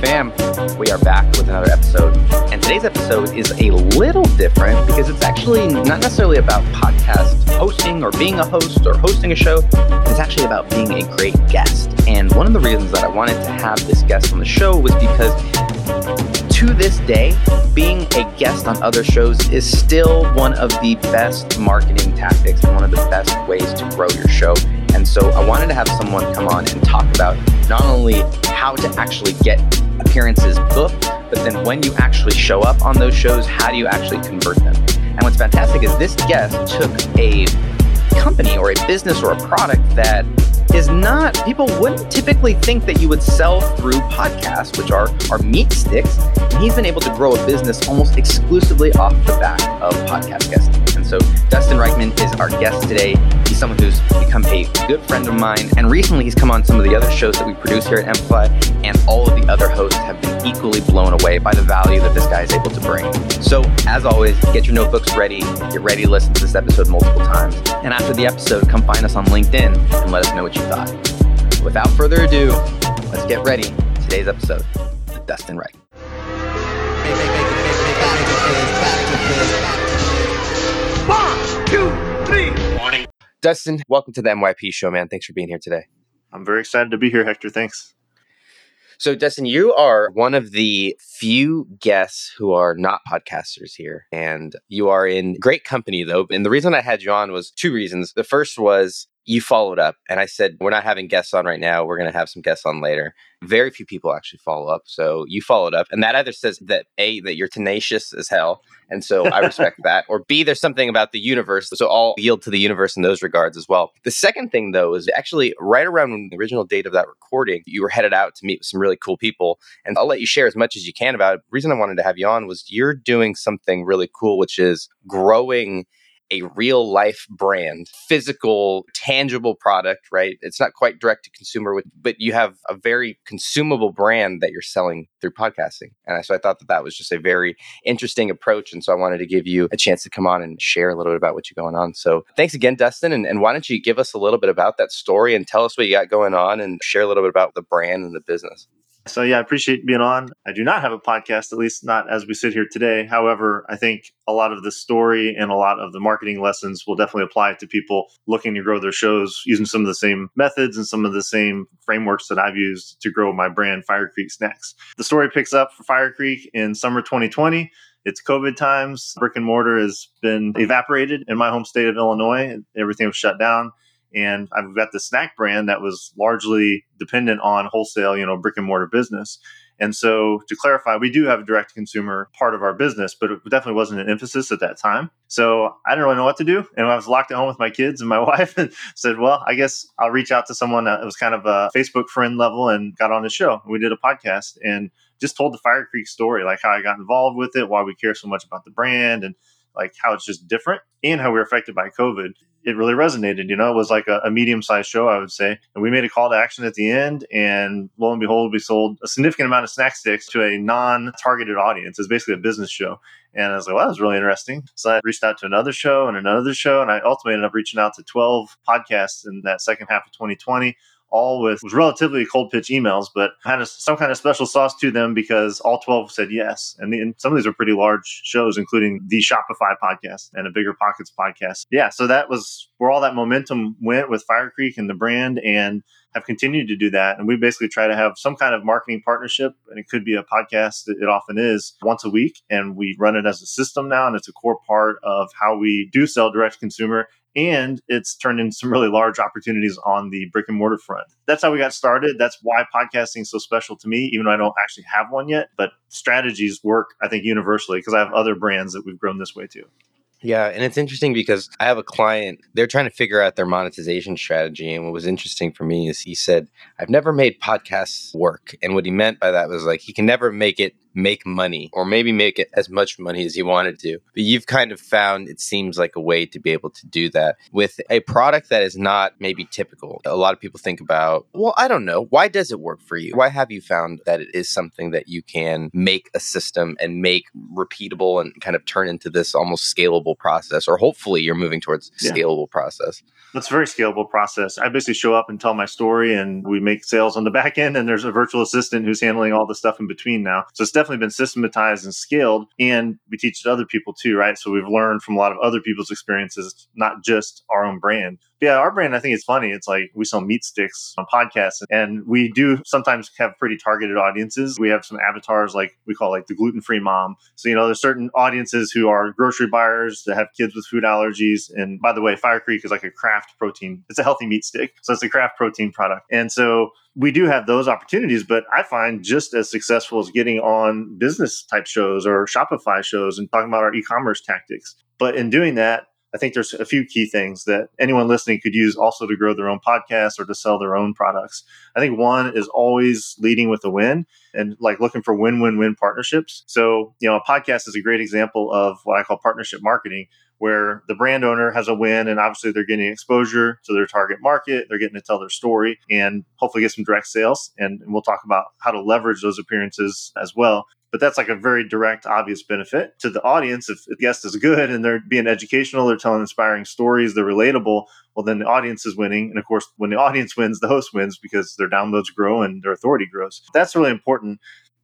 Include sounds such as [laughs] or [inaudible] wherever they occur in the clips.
fam. We are back with another episode. And today's episode is a little different because it's actually not necessarily about podcast hosting or being a host or hosting a show. It's actually about being a great guest. And one of the reasons that I wanted to have this guest on the show was because to this day, being a guest on other shows is still one of the best marketing tactics and one of the best ways to grow your show. And so I wanted to have someone come on and talk about not only how to actually get appearances booked, but then when you actually show up on those shows, how do you actually convert them? And what's fantastic is this guest took a company or a business or a product that is not people wouldn't typically think that you would sell through podcasts which are are meat sticks and he's been able to grow a business almost exclusively off the back of podcast and so dustin riechmann is our guest today he's someone who's become a good friend of mine and recently he's come on some of the other shows that we produce here at amplify and all of the other hosts have been equally blown away by the value that this guy is able to bring so as always get your notebooks ready get ready to listen to this episode multiple times and after the episode come find us on linkedin and let us know what you thought. Without further ado, let's get ready. Today's episode with Dustin Wright. One, two, three. Morning. Dustin, welcome to the MYP show, man. Thanks for being here today. I'm very excited to be here, Hector. Thanks. So, Dustin, you are one of the few guests who are not podcasters here. And you are in great company, though. And the reason I had you on was two reasons. The first was you followed up and I said, We're not having guests on right now. We're going to have some guests on later. Very few people actually follow up. So you followed up. And that either says that A, that you're tenacious as hell. And so I respect [laughs] that. Or B, there's something about the universe. So I'll yield to the universe in those regards as well. The second thing, though, is actually right around the original date of that recording, you were headed out to meet with some really cool people. And I'll let you share as much as you can about it. The reason I wanted to have you on was you're doing something really cool, which is growing a real life brand, physical, tangible product, right? It's not quite direct to consumer, but you have a very consumable brand that you're selling through podcasting. And so I thought that that was just a very interesting approach. And so I wanted to give you a chance to come on and share a little bit about what you're going on. So thanks again, Dustin. And, and why don't you give us a little bit about that story and tell us what you got going on and share a little bit about the brand and the business? So yeah, I appreciate being on. I do not have a podcast, at least not as we sit here today. However, I think a lot of the story and a lot of the marketing lessons will definitely apply to people looking to grow their shows using some of the same methods and some of the same frameworks that I've used to grow my brand Fire Creek Snacks. The story picks up for Fire Creek in summer 2020. It's COVID times. Brick and mortar has been evaporated in my home state of Illinois. Everything was shut down and I've got the snack brand that was largely dependent on wholesale, you know, brick and mortar business. And so, to clarify, we do have a direct consumer part of our business, but it definitely wasn't an emphasis at that time. So, I didn't really know what to do. And I was locked at home with my kids and my [laughs] wife and said, Well, I guess I'll reach out to someone that was kind of a Facebook friend level and got on the show. We did a podcast and just told the Fire Creek story, like how I got involved with it, why we care so much about the brand, and like how it's just different and how we were affected by COVID it really resonated. You know, it was like a, a medium sized show, I would say. And we made a call to action at the end, and lo and behold, we sold a significant amount of snack sticks to a non targeted audience. It's basically a business show. And I was like, well, that was really interesting. So I reached out to another show and another show, and I ultimately ended up reaching out to 12 podcasts in that second half of 2020 all with was relatively cold pitch emails, but had a, some kind of special sauce to them because all 12 said yes. And, the, and, some of these are pretty large shows, including the Shopify podcast and a Bigger Pockets podcast. Yeah, so that was where all that momentum went with Fire Creek and the brand and have continued to do that. And we basically try to have some kind of marketing partnership, and it could be a podcast. It often is once a week, and we run it as a system now, and it's a core part of how we do sell direct consumer and it's turned into some really large opportunities on the brick and mortar front. That's how we got started. That's why podcasting is so special to me, even though I don't actually have one yet. But strategies work, I think, universally because I have other brands that we've grown this way too. Yeah, and it's interesting because I have a client, they're trying to figure out their monetization strategy. And what was interesting for me is he said, I've never made podcasts work. And what he meant by that was like, he can never make it make money or maybe make it as much money as you wanted to. But you've kind of found it seems like a way to be able to do that with a product that is not maybe typical. A lot of people think about, well, I don't know, why does it work for you? Why have you found that it is something that you can make a system and make repeatable and kind of turn into this almost scalable process or hopefully you're moving towards yeah. scalable process? That's a very scalable process. I basically show up and tell my story, and we make sales on the back end. And there's a virtual assistant who's handling all the stuff in between now. So it's definitely been systematized and scaled. And we teach it to other people too, right? So we've learned from a lot of other people's experiences, not just our own brand yeah, our brand, I think it's funny. It's like we sell meat sticks on podcasts, and we do sometimes have pretty targeted audiences. We have some avatars like we call like the gluten free mom. So, you know, there's certain audiences who are grocery buyers that have kids with food allergies. And by the way, Fire Creek is like a craft protein, it's a healthy meat stick. So, it's a craft protein product. And so, we do have those opportunities, but I find just as successful as getting on business type shows or Shopify shows and talking about our e commerce tactics. But in doing that, I think there's a few key things that anyone listening could use also to grow their own podcast or to sell their own products. I think one is always leading with a win and like looking for win win win partnerships. So, you know, a podcast is a great example of what I call partnership marketing, where the brand owner has a win and obviously they're getting exposure to their target market. They're getting to tell their story and hopefully get some direct sales. And, and we'll talk about how to leverage those appearances as well but that's like a very direct, obvious benefit to the audience. If the guest is good and they're being educational, they're telling inspiring stories, they're relatable, well, then the audience is winning. And of course, when the [laughs] audience wins, the host wins because their downloads grow and their authority grows. That's really important.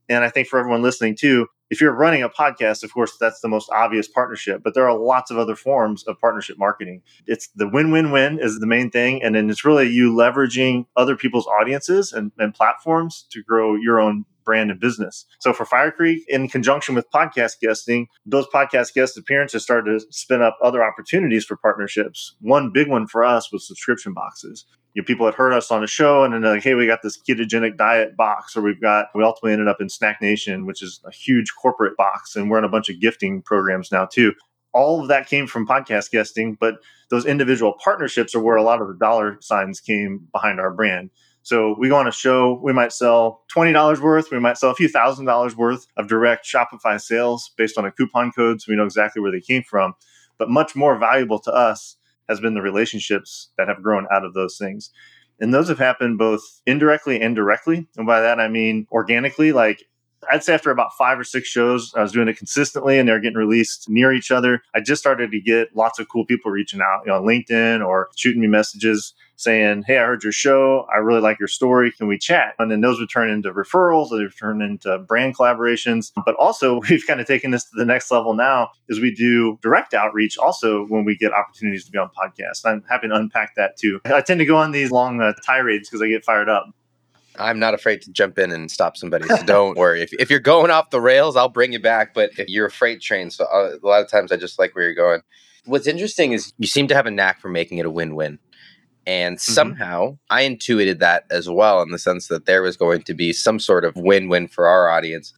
And I think for everyone listening too, if you're running a podcast, of course, that's the most obvious partnership, but there are lots of other forms of partnership marketing. It's the win win win is the main thing. And then it's really you leveraging other people's audiences and, and platforms to grow your own brand and business. So for Fire Creek, in conjunction with podcast guesting, those podcast guest appearances started to spin up other opportunities for partnerships. One big one for us was subscription boxes. You know, people had heard us on a show and then like, hey, we got this ketogenic diet box, or we've got, we ultimately ended up in Snack Nation, which is a huge corporate box. And we're in a bunch of gifting programs now too all of that came from podcast guesting, but those individual partnerships are where a lot of the dollar signs came behind our brand. So we go on a show, we might sell $20 worth, we might sell a few thousand dollars worth of direct Shopify sales based on a coupon code so we know exactly where they came from. But much more valuable to us has been the relationships that have grown out of those things. And those have happened both indirectly and directly. And by that, I mean organically, like I'd say after about five or six shows, I was doing it consistently and they're getting released near each other. I just started to get lots of cool people reaching out, you know, on LinkedIn or shooting me messages saying, Hey, I heard your show. I really like your story. Can we chat? And then those would turn into referrals, they would turn into brand collaborations. But also, [laughs] we've kind of taken this to the next level now is we do direct outreach also when we get opportunities to be on podcasts. I'm happy to unpack that too. I tend to go on these long uh, tirades because I get fired up. I'm not afraid to jump in and stop somebody. So don't worry. If, if you're going off the rails, I'll bring you back. But if you're a freight train, so uh, a lot of times I just like where you're going. What's interesting is you seem to have a knack for making it a win win. And mm-hmm. somehow I intuited that as well in the sense that there was going to be some sort of win win for our audience.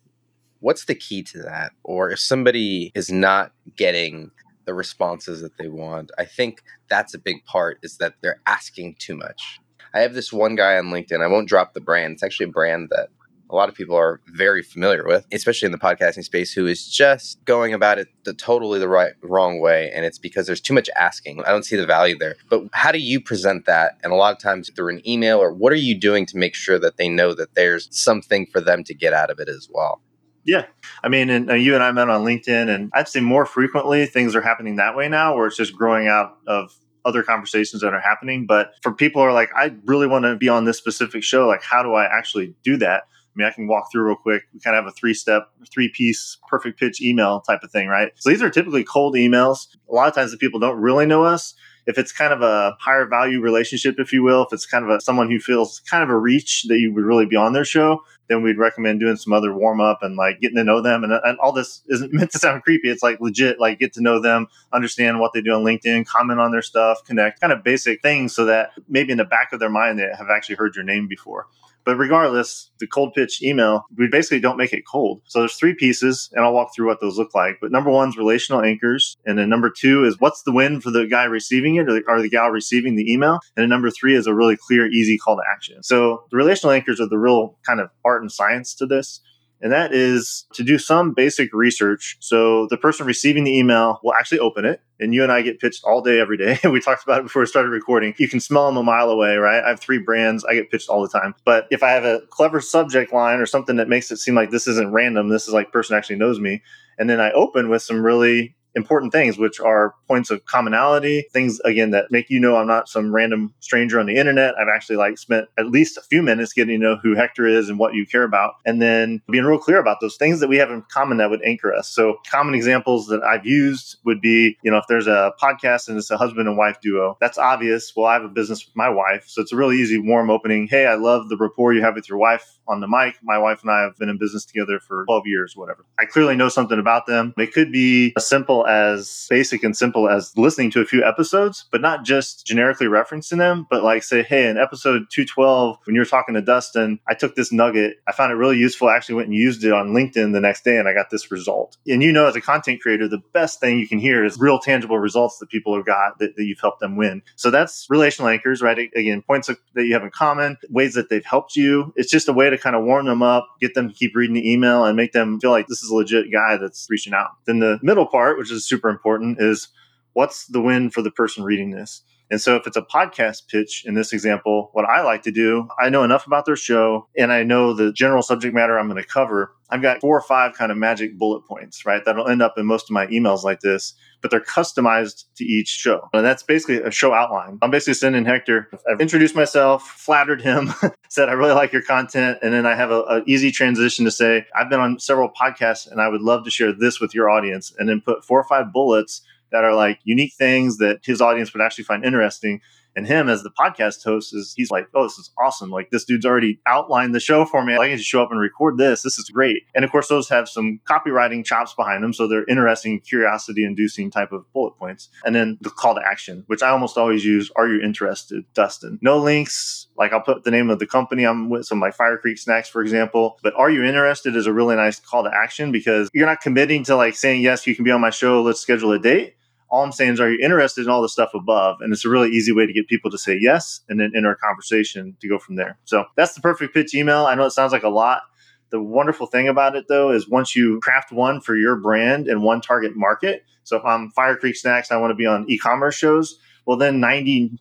What's the key to that? Or if somebody is not getting the responses that they want, I think that's a big part is that they're asking too much I have this one guy on LinkedIn. I won't drop the brand. It's actually a brand that a lot of people are very familiar with, especially in the podcasting space, who is just going about it the totally the right wrong way. And it's because there's too much asking. I don't see the value there. But how do you present that? And a lot of times through an email, or what are you doing to make sure that they know that there's something for them to get out of it as well? Yeah. I mean, and uh, you and I met on LinkedIn, and I'd say more frequently things are happening that way now, where it's just growing out of other conversations that are happening. But for people who are like, I really want to be on this specific show, like, how do I actually do that? I mean, I can walk through real quick. We kind of have a three step, three piece, perfect pitch email type of thing, right? So these are typically cold emails. A lot of times the people don't really know us if it's kind of a higher value relationship, if you will, if it's kind of a, someone who feels kind of a reach that you would really be on their show, then we'd recommend doing some other warm up and like getting to know them. And, and all this isn't [laughs] meant to sound creepy. It's like legit, like get to know them, understand what they do on LinkedIn, comment on their stuff, connect, kind of basic things so that maybe in the back of their mind they have actually heard your name before. But regardless, the cold pitch email, we basically don't make it cold. So there's three pieces, and I'll walk through what those look like. But number one is relational anchors. And then number two is what's the win for the guy receiving it or the, or the gal receiving the email? And then number three is a really clear, easy call to action. So the relational anchors are the real kind of art and science to this. And that is to do some basic research. So the person receiving the email will actually open it, and you and I get pitched all day, every day. [laughs] we talked about it before we started recording. You can smell them a mile away, right? I have three brands. I get pitched all the time. But if I have a clever subject line or something that makes it seem like this isn't random, this is like person actually knows me, and then I open with some really important things, which are points of commonality, things again that make you know I'm not some random stranger on the internet. I've actually like spent at least a few minutes getting to know who Hector is and what you care about, and then being real clear about those things that we have in common that would anchor us. So common examples that I've used would be, you know, if there's a podcast and it's a husband and wife duo, that's obvious. Well, I have a business with my wife, so it's a really easy warm opening. Hey, I love the rapport you have with your wife on the mic. My wife and I have been in business together for 12 years, whatever. I clearly know something about them. It could be as simple as basic and simple as listening to a few episodes, but not just generically referencing them, but like say, hey, in episode 212, when you were talking to Dustin, I took this nugget. I found it really useful. I actually went and used it on LinkedIn the next day and I got this result. And you know, as a content creator, the best thing you can hear is real tangible results that people have got that, that you've helped them win. So that's relational anchors, right? Again, points that you have in common, ways that they've helped you. It's just a way to kind of warm them up, get them to keep reading the email and make them feel like this is a legit guy that's reaching out. Then the middle part, which is super important, is what's the win for the person reading this? And so if it's a podcast pitch in this example, what I like to do, I know enough about their show and I know the general subject matter I'm going to cover. I've got four or five kind of magic bullet points, right? That'll end up in most of my emails like this, but they're customized to each show. And that's basically a show outline. I'm basically sending Hector, I've introduced myself, flattered him, [laughs] said, I really like your content. And then I have an easy transition to say, I've been on several podcasts and I would love to share this with your audience. And then put four or five bullets that are like unique things that his audience would actually find interesting. And him as the podcast host is he's like, oh, this is awesome. Like this dude's already outlined the show for me. I can just show up and record this. This is great. And of course, those have some copywriting chops behind them. So they're interesting, curiosity inducing type of bullet points. And then the call to action, which I almost always use, are you interested, Dustin? No links. Like I'll put the name of the company I'm with, some like Fire Creek Snacks, for example. But are you interested is a really nice call to action because you're not committing to like saying, yes, you can be on my show. Let's schedule a date all I'm saying is, are you interested in all the stuff above? And it's a really easy way to get people to say yes and then enter a conversation to go from there. So that's the perfect pitch email. I know it sounds like a lot. The wonderful thing about it, though, is once you craft one for your brand and one target market. So if I'm Fire Creek Snacks I want to be on e commerce shows, well, then 95%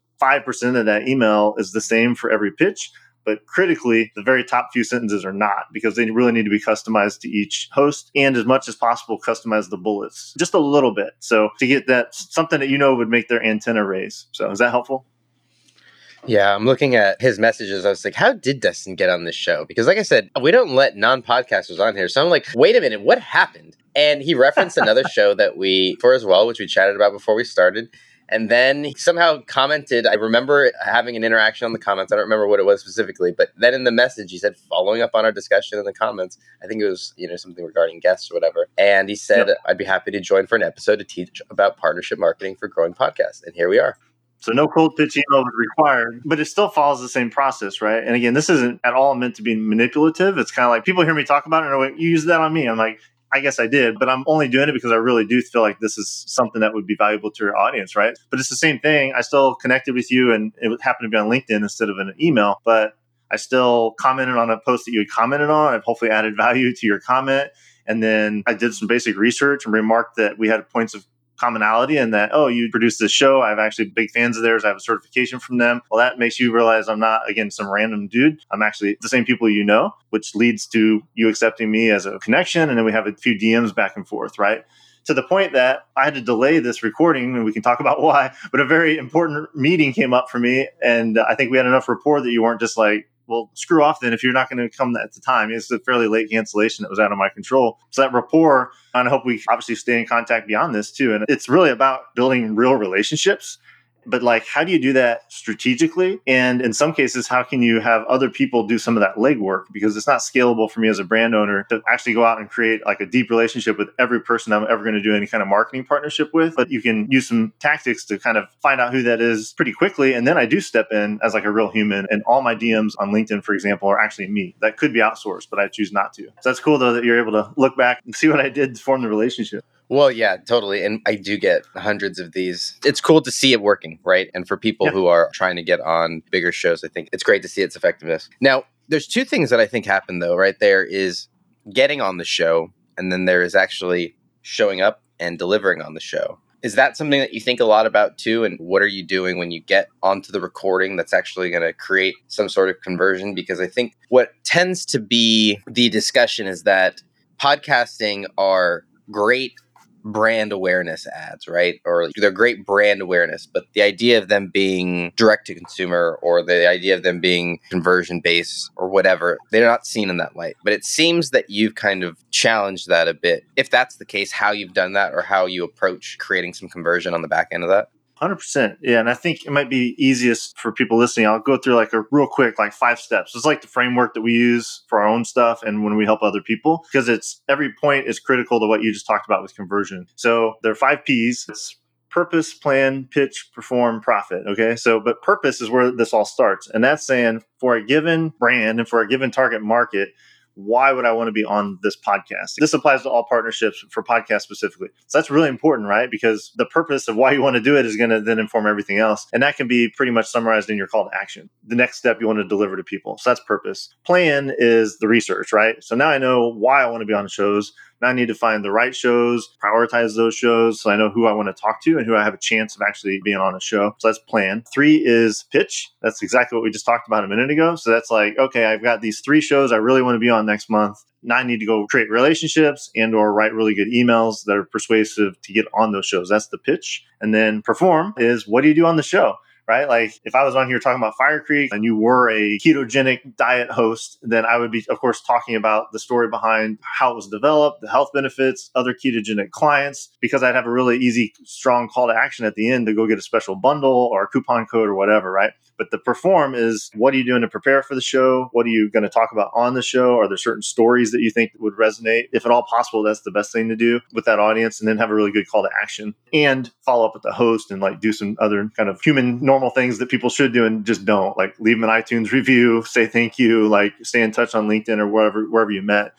of that email is the same for every pitch but critically, the very top few sentences are not because they really need to be customized to each host and as much as possible customize the bullets just a little bit. So to get that something that you know would make their antenna raise. So is that helpful? Yeah, I'm looking at his messages. I was like, how did Dustin get on this show? Because, like I said, we don't let non podcasters on here. So I'm like, wait a minute, what happened? And he referenced another [laughs] show that we, for as well, which we chatted about before we started. And then he somehow commented. I remember having an interaction on the comments. I don't remember what it was specifically, but then in the message, he said, following up on our discussion in the comments, I think it was, you know, something regarding guests or whatever. And he said, yep. I'd be happy to join for an episode to teach about partnership marketing for growing podcasts. And here we are. So no cold pitch email is required, but it still follows the same process, right? And again, this isn't at all meant to be manipulative. It's kind of like people hear me talk about it and are like, you use that on me. I'm like, I guess I did, but I'm only doing it because I really do feel like this is something that would be valuable to your audience, right? But it's the same thing. I still connected with you and it happened to be on LinkedIn instead of an email, but I still commented on a post that you had commented on. I've hopefully added value to your comment. And then I did some basic research and remarked that we had points of commonality in that, oh, you produce this show. I'm actually big fans of theirs. I have a certification from them. Well, that makes you realize I'm not, again, some random dude. I'm actually the same people you know, which leads to you accepting me as a connection. And then we have a few DMs back and forth, right? To the point that I had to delay this recording, and we can talk about [laughs] why, but a very important meeting came up for me. And I think we had enough rapport that you weren't just like, well, screw off then if you're not going to come at the time. It's a fairly late cancellation that was out of my control. So that rapport, and I hope we obviously stay in contact beyond this too. And it's really about building real relationships but like how do you do that strategically? And in some cases how can you have other people do some of that legwork? Because it's not scalable for me as a brand owner to actually go out and create like a deep relationship with every person i'm ever going to do any kind of marketing partnership with. But you can use some tactics to kind of find out who that is pretty quickly. And then i do step in as like a real human. And all my dms on linkedin for example are actually me. That could be outsourced but i choose not to. So that's cool though that you're able to look back and see what i did to form the relationship well, yeah, totally. And I do get hundreds of these. It's cool to see it working, right? And for people yeah. who are trying to get on bigger shows, I think it's great to see its effectiveness. Now, there's two things that I think happen though, right? There is getting on the show, and then there is actually showing up and delivering on the show. Is that something that you think a lot about too? And what are you doing when you get onto the recording that's actually going to create some sort of conversion? Because I think what tends to be the discussion is that podcasting are great brand awareness ads, right? Or they're great brand awareness, but the idea of them being direct to consumer or the idea of them being conversion based or whatever, they're not seen in that light. But it seems that you've kind of challenged that a bit. If that's the case, how you've done that or how you approach creating some conversion on the back end of that? Hundred percent, yeah, and I think it might be easiest for people listening. I'll go through like a real quick, like five steps. It's like the framework that we use for our own stuff and when we help other people, because it's every point is critical to what you just talked about with conversion. So there are five P's. It's purpose, plan, pitch, perform, profit. Okay. So, but purpose is where this all starts. And that's saying for a given brand and for a given target market, why would I want to be on this podcast? This applies to all partnerships for podcasts specifically. So that's really important, right? Because the purpose of why you want to do it is going to then inform everything else. And that can be pretty much summarized in your call to action. The next step you want to deliver to people. So that's purpose. Plan is the research, right? So now I know why I want to be on shows. I need to find the right shows, prioritize those shows so I know who I want to talk to and who I have a chance of actually being on a show. So that's plan. Three is pitch. That's exactly what we just talked about a minute ago. So that's like, okay, I've got these three shows I really want to be on next month. Now I need to go create relationships and or write really good emails that are persuasive to get on those shows. That's the pitch. And then perform is what do you do on the show? Right? Like if I was on here talking about Fire Creek and you were a ketogenic diet host, then I would be, of course, talking about the story behind how it was developed, the health benefits, other ketogenic clients, because I'd have a really easy, strong call to action at the end to go get a special bundle or a coupon code or whatever, right? But the perform is what are you doing to prepare for the show? What are you going to talk about on the show? Are there certain stories that you think would resonate? If at all possible, that's the best thing to do with that audience and then have a really good call to action and follow up with the host and like do some other kind of human normal things that people should do and just don't like leave them an iTunes review, say thank you, like stay in touch on LinkedIn or wherever wherever you met.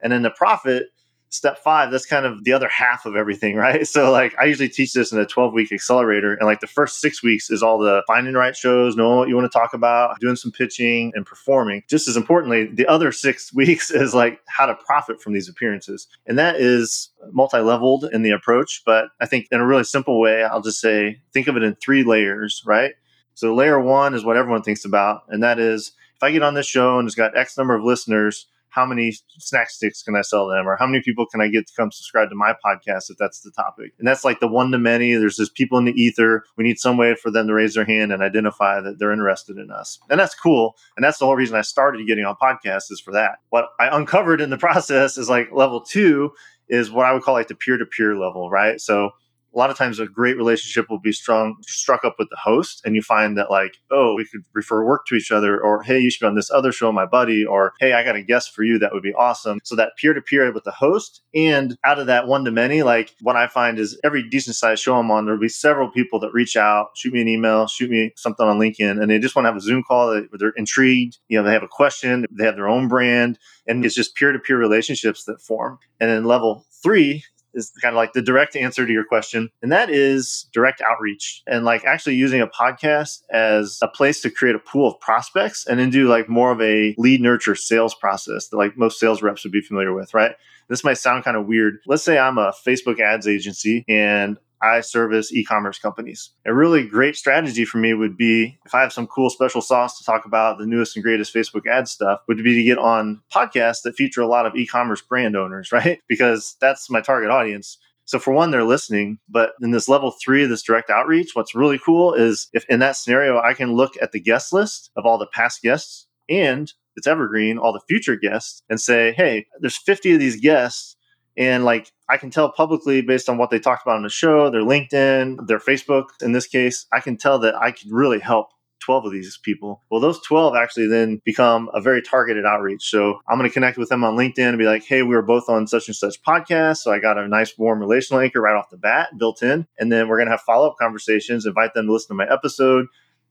And then the profit step five, that's kind of the other half of everything, [laughs] right? So like I usually teach this in a 12 week accelerator. And like the first six weeks is all the finding the right shows, knowing what you want to talk about, doing some pitching and performing. Just as importantly, the other six [laughs] weeks is like how to profit from these appearances. And that is multi-leveled in the approach. But I think in a really simple way, I'll just say, think of it in three layers, right? So layer one is what everyone thinks about. And that is if I get on this show and it's got X number of listeners, how many snack sticks can I sell them or how many people can I get to come subscribe to my podcast if that's the topic. And that's like the one to many. There's just people in the ether. We need some way for them to raise their hand and identify that they're interested in us. And that's cool. And that's the whole reason I started getting on podcasts is for that. What I uncovered in the [laughs] process is like level two is what I would call like the peer to peer level, right? So a lot of times a great relationship will be strong struck up with the host and you find that like oh we could refer work to each other or hey you should be on this other show my buddy or hey i got a guest for you that would be awesome. So that peer-to-peer with the host and out of that one to many like what i find is every decent sized show i'm on there'll be several people that reach out shoot me an email shoot me something on linkedin and they just want to have a zoom call they're intrigued you know they have a question they have their own brand and it's just peer-to-peer relationships that form. And then level three is kind of like the direct answer to your question. And that is direct outreach and like actually using a podcast as a place to create a pool of prospects and then do like more of a lead nurture sales process that like most sales reps would be familiar with, right? This might sound kind of weird. Let's say I'm a Facebook ads agency and I service e commerce companies. A really great strategy for me would be if I have some cool special sauce to talk about the newest and greatest Facebook ad stuff, would be to get on podcasts that feature a lot of e commerce brand owners, [laughs] right? Because that's my target audience. So for one, they're listening, but in this level three of this direct outreach, what's really cool is if in that scenario, I can look at the guest list of all the past guests and it's evergreen, all the future guests and say, Hey, there's 50 of these guests and like I can tell publicly based on what they talked about on the show, their LinkedIn, their Facebook, in this case, I can tell that I could really help 12 of these people. Well, those 12 actually then become a very targeted outreach. So I'm going to connect with them on LinkedIn and be like, hey, we were both on such and such podcast. So I got a nice warm relational anchor right off the bat built in. And then we're going to have follow up conversations, invite them to listen to my episode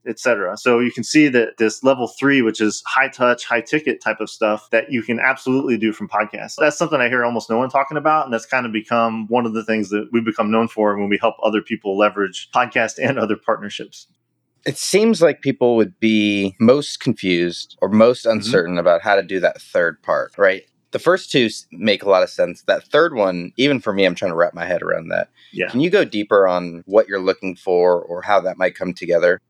etc. So you can see that this level three, which is high touch, high ticket type of stuff that you can absolutely do from podcasts. That's something I hear almost no one talking about. And that's kind of become one of the things that we become known for when we help other people leverage podcast and other partnerships. It seems like people would be most confused or most mm-hmm. uncertain mm-hmm. about how to do that third part, right? The first two make a lot of sense. That third one, even for me, I'm trying to wrap my head around that. Yeah. Can you go deeper on what you're looking for or how that might come together?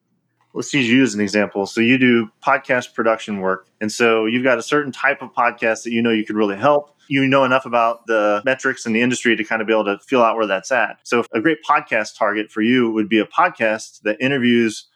Let's use you as an example. So you do podcast production work. And so you've got a certain type of podcast that you know you could really help. You know enough about the metrics in the industry to kind of be able to feel out where that's at. So a great podcast target for you would be a podcast that interviews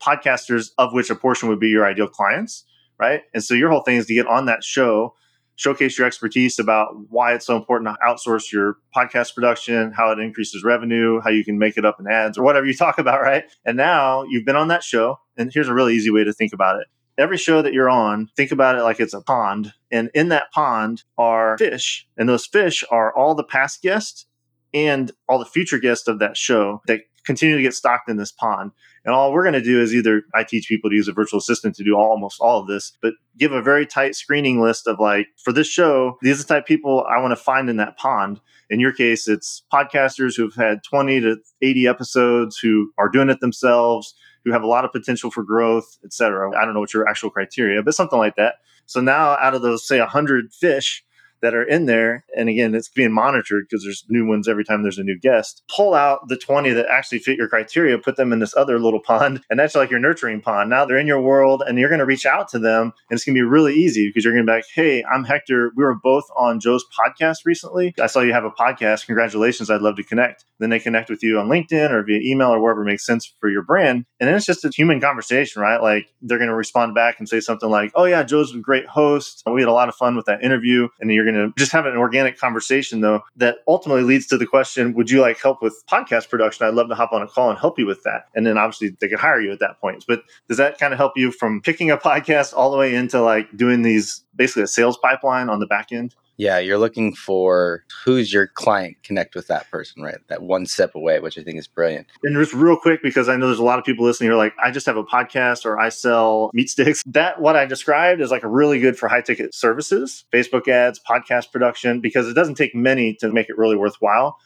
podcasters of which a portion would be your ideal clients, right? And so your whole thing is to get on that show, showcase your expertise about why it's so important to outsource your podcast production, how it increases revenue, how you can make it up in ads or whatever you talk about, right? And now you've been on that show, and here's a really easy way to think about it. Every show that you're on, think about it like it's a pond. And in that pond are fish. And those fish are all the past guests and all the future guests of that show that continue to get stocked in this pond. And all we're going to do is either I teach people to use a virtual assistant to do almost all of this, but give a very tight screening list of like, for this show, these are the type of people I want to find in that pond. In your case, it's podcasters who've had 20 to 80 episodes who are doing it themselves, who have a lot of potential for growth, et cetera. I don't know what your actual criteria, but something like that. So now out of those, say, 100 fish, that are in there. And again, it's being monitored because there's new ones every time there's a new guest. Pull out the 20 that actually fit your criteria, put them in this other little pond. And that's like your nurturing pond. Now they're in your world and you're going to reach out to them. And it's going to be really easy because you're going to be like, hey, I'm Hector. We were both on Joe's podcast recently. I saw you have a podcast. Congratulations. I'd love to connect. Then they connect with you on LinkedIn or via email or wherever makes sense for your brand. And then it's just a human conversation, right? Like they're going to respond back and say something like, oh, yeah, Joe's a great host. We had a lot of fun with that interview. And you're going to just have an organic conversation, though, that ultimately leads to the question Would you like help with podcast production? I'd love to hop on a call and help you with that. And then obviously they could hire you at that point. But does that kind of help you from picking a [laughs] podcast all the way into like doing these basically a sales pipeline on the back end? Yeah, you're looking for who's your client, connect with that person, right? That one step away, which I think is brilliant. And just real quick, because I know there's a lot of people listening who are like, I just have a podcast or I sell meat sticks. [laughs] That what I described is like a really good for high ticket services, Facebook ads, podcast production, because it doesn't take many to make it really worthwhile.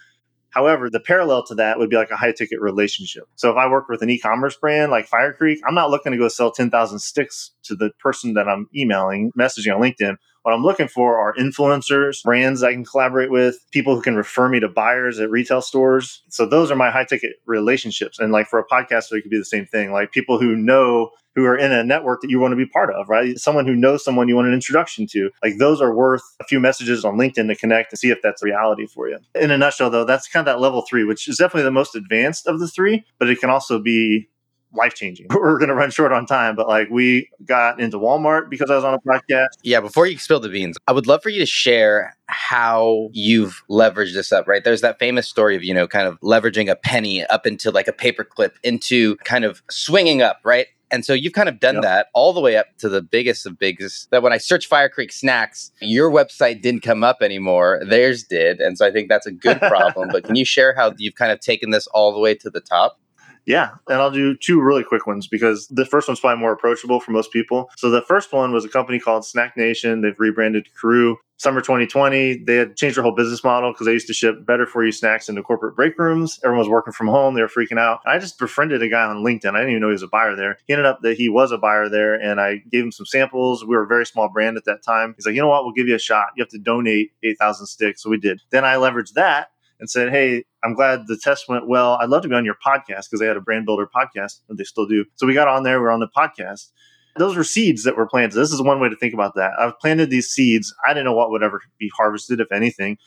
However, the parallel to that would be like a high ticket relationship. So if I work with an e-commerce brand like Fire Creek, I'm not looking to go sell 10,000 sticks to the person that I'm emailing, messaging on LinkedIn. What I'm looking for are influencers, brands I can collaborate with, people who can refer me to buyers at retail stores. So those are my high ticket relationships. And like for a podcaster, it could be the same thing. Like people who know who are in a network that you want to be part of, right? Someone who knows someone you want an introduction to. Like those are worth a few messages on LinkedIn to connect and see if that's reality for you. In a nutshell, though, that's kind of that level three, which is definitely the most advanced of the three, but it can also be life changing. [laughs] We're going to run short on time, but like we got into Walmart because I was on a podcast. Yeah, before you spill the beans, I would love for you to share how you've leveraged this up, right? There's that famous story of, you know, kind of leveraging a penny up into like a paperclip into kind of swinging up, right? And so you've kind of done yep. that all the way up to the biggest of biggest. That when I search Fire Creek snacks, your website didn't come up anymore. Theirs did. And so I think that's a good [laughs] problem. but can you share how you've kind of taken this all the way to the top? Yeah, and I'll do two really quick ones because the first one's probably more approachable for most people. So the first one was a company called Snack Nation. They've rebranded Crew. Summer 2020, they had changed their whole business model because they used to ship better for you snacks into corporate break rooms. Everyone was working from home. They were freaking out. I just befriended a guy on LinkedIn. I didn't even know he was a buyer there. He ended up that he was a buyer there, and I gave him some samples. We were a very small brand at that time. He's like, you know what? We'll give you a shot. You have to donate 8,000 sticks. So we did. Then I leveraged that and said, Hey, I'm glad the test went well. I'd love to be on your podcast because they had a brand builder podcast, and they still do. So we got on there, we are on the podcast. Those were seeds that were planted. This is one way to think about that. I've planted these seeds. I didn't know what would ever be harvested, if anything.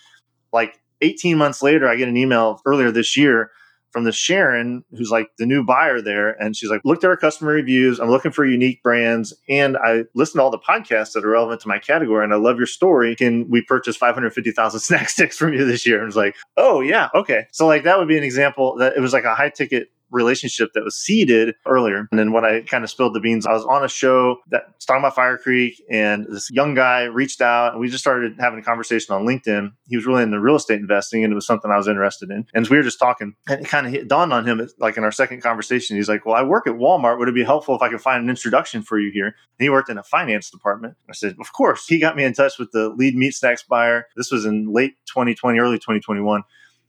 Like 18 months later, I get an email earlier this year from the Sharon, who's like the new buyer there. And she's like, looked at our customer reviews. I'm looking for unique brands. And I listened to all the podcasts that are relevant to my category. And I love your story. Can we purchase 550,000 [laughs] snack sticks from you this year? And I was like, oh, yeah. Okay. So, like, that would be an example that it was like a high ticket relationship that was seeded earlier. And then when I kind of spilled the beans, I was on a show that was talking about Fire Creek, and this young guy reached out, and we just started having a conversation on LinkedIn. He was really into real estate investing, and it was something I was interested in. And we were just talking, and it kind of hit, dawned on him, like in our second conversation, he's like, "Well, I work at Walmart. Would it be helpful if I could find an introduction for you here?" And he worked in a finance department. I said, "Of course." He got me in touch with the lead meat snacks buyer. This was in late 2020, early 2021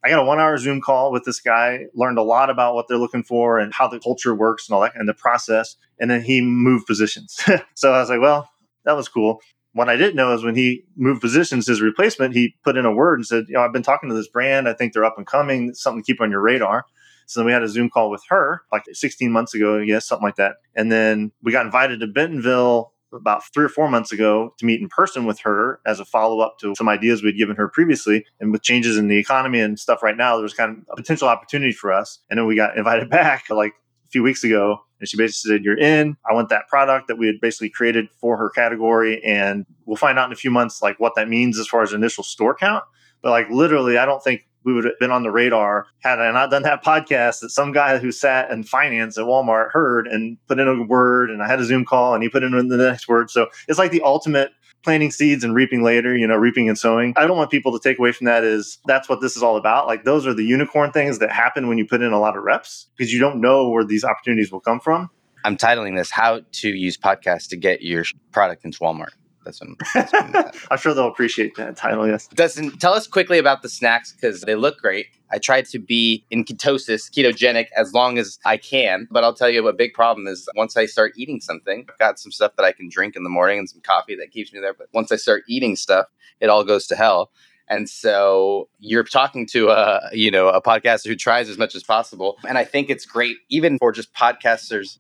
I got a one hour Zoom call with this guy, learned a lot about what they're looking for and how the culture works and all that and the process. And then he moved positions. [laughs] so I was like, well, that was cool. what I didn't know is when he moved positions, his replacement, he put in a word and said, you know, I've been talking to this brand. I think they're up and coming. something to keep on your radar. So then we had a Zoom call with her like 16 months ago, yes, something like that. And then we got invited to Bentonville about three or four months ago to meet in person with her as a follow up to some ideas we'd given her previously. And with changes in the economy and stuff right now, there was kind of a potential opportunity for us. And then we got invited [laughs] back like a few weeks ago. And she basically said, You're in. I want that product that we had basically created for her category. And we'll find out in a few months like what that means as far as initial store count. But like literally, I don't think we would have been on the radar had I not done that podcast that some guy who sat in finance at Walmart heard and put in a word and I had a Zoom call and he put in the next word. So it's like the ultimate planting seeds and reaping later, you know, reaping and sowing. I don't want people to take away from that is that's what this is all about. Like those are the unicorn things that happen when you put in a lot of reps because you don't know where these opportunities will come from. I'm titling this How to Use Podcasts to Get Your Product into Walmart. That's what I'm, [laughs] that's I'm sure they'll appreciate that title. Yes. Dustin, tell us quickly about the snacks because they look great. I tried to be in ketosis, ketogenic, as long as I can. But I'll tell you, a big problem is once I start eating something, I've got some stuff that I can drink in the morning and some coffee that keeps me there. But once I start eating stuff, it all goes to hell. And so you're talking to a, you know, a podcaster who tries as much as possible. And I think it's great, even for just podcasters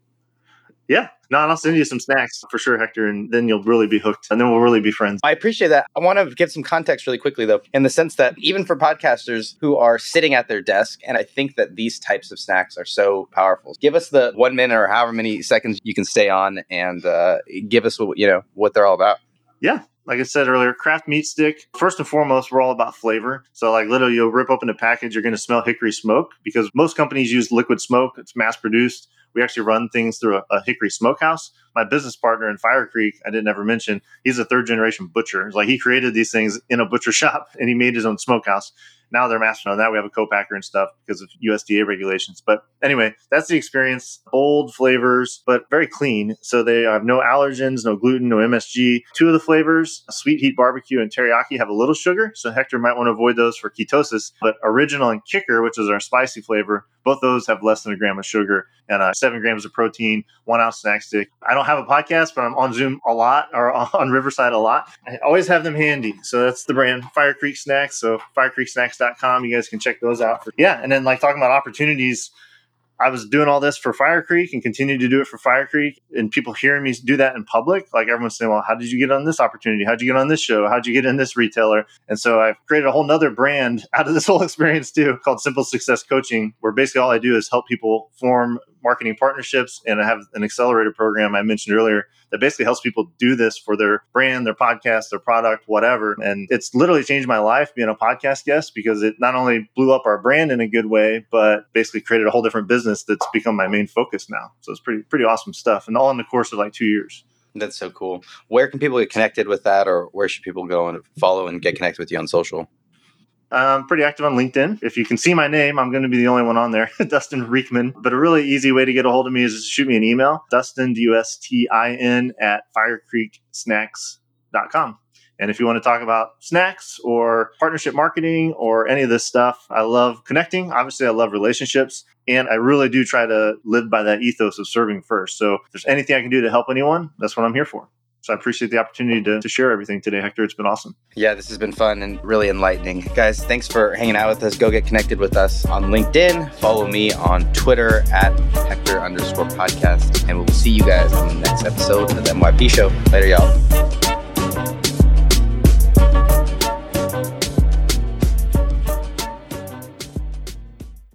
yeah. No, and I'll send you some snacks for sure, Hector, and then you'll really be hooked and then we'll really be friends. I appreciate that. I want to give some context really quickly, though, in the sense that even for podcasters who are sitting at their desk, and I think that these types of snacks are so powerful. Give us the one minute or however many seconds you can stay on and uh, give us what, you know, what they're all about. Yeah, like I said earlier, craft meat stick. First and foremost, we're all about flavor. So, like, literally, you'll rip open a package, you're going to smell hickory smoke because most companies use liquid smoke. It's mass produced. We actually run things through a, a, hickory smokehouse. My business partner in Fire Creek, I didn't ever mention, he's a third generation butcher. It's like he created these things in a butcher [laughs] shop and he made his own smokehouse. Now they're mastering on that. We have a co-packer and stuff because of USDA regulations. But anyway, that's the experience. Bold flavors, but very clean. So they have no allergens, no gluten, no MSG. Two of the flavors, sweet heat barbecue and teriyaki, have a little sugar. So Hector might want to avoid those for ketosis. But original and kicker, which is our spicy flavor, both those have less than a gram of sugar and uh, seven grams of protein, one ounce snack stick. I don't have a podcast, but I'm on Zoom a lot or [laughs] on Riverside a lot. I always have them handy. So that's the brand Fire Creek Snacks. So firecreeksnacks.com. You guys can check those out. Yeah. And then like talking about opportunities I was doing all this for Fire Creek and continue to do it for Fire Creek. And people hearing me do that in public, like everyone's saying, well, how did you get on this opportunity? How'd you get on this show? How'd you get in this retailer? And so I've created a whole nother brand [laughs] out of this whole experience too called Simple Success Coaching, where basically all I do is help people form marketing partnerships and I have an accelerator program I mentioned earlier that basically helps people do this for their brand, their podcast, their product, whatever. And it's literally changed my life being a podcast guest because it not only blew up our brand in a good way, but basically created a whole different business that's become my main focus now. So it's pretty pretty awesome stuff. And all in the course of like two years. That's so cool. Where can people get connected with that or where should people go and follow and get connected with you on social? I'm pretty active on LinkedIn. If you can see my name, I'm going to be the only one on there, [laughs] Dustin Riechmann. But a really easy way to get a hold of me is just shoot me an email, Dustin, D U S T I N, at firecreeksnacks.com. And if you want to talk about snacks or partnership marketing or any of this stuff, I love connecting. Obviously, I love relationships. And I really do try to live by that ethos of serving first. So if there's anything I can do to help anyone, that's what I'm here for. So I appreciate the opportunity to, to share everything today, Hector. It's been awesome. Yeah, this has been fun and really enlightening. Guys, thanks for hanging out with us. Go get connected with us on LinkedIn. Follow me on Twitter at Hector underscore podcast. And we'll see you guys on the next episode of the MYP show. Later, y'all.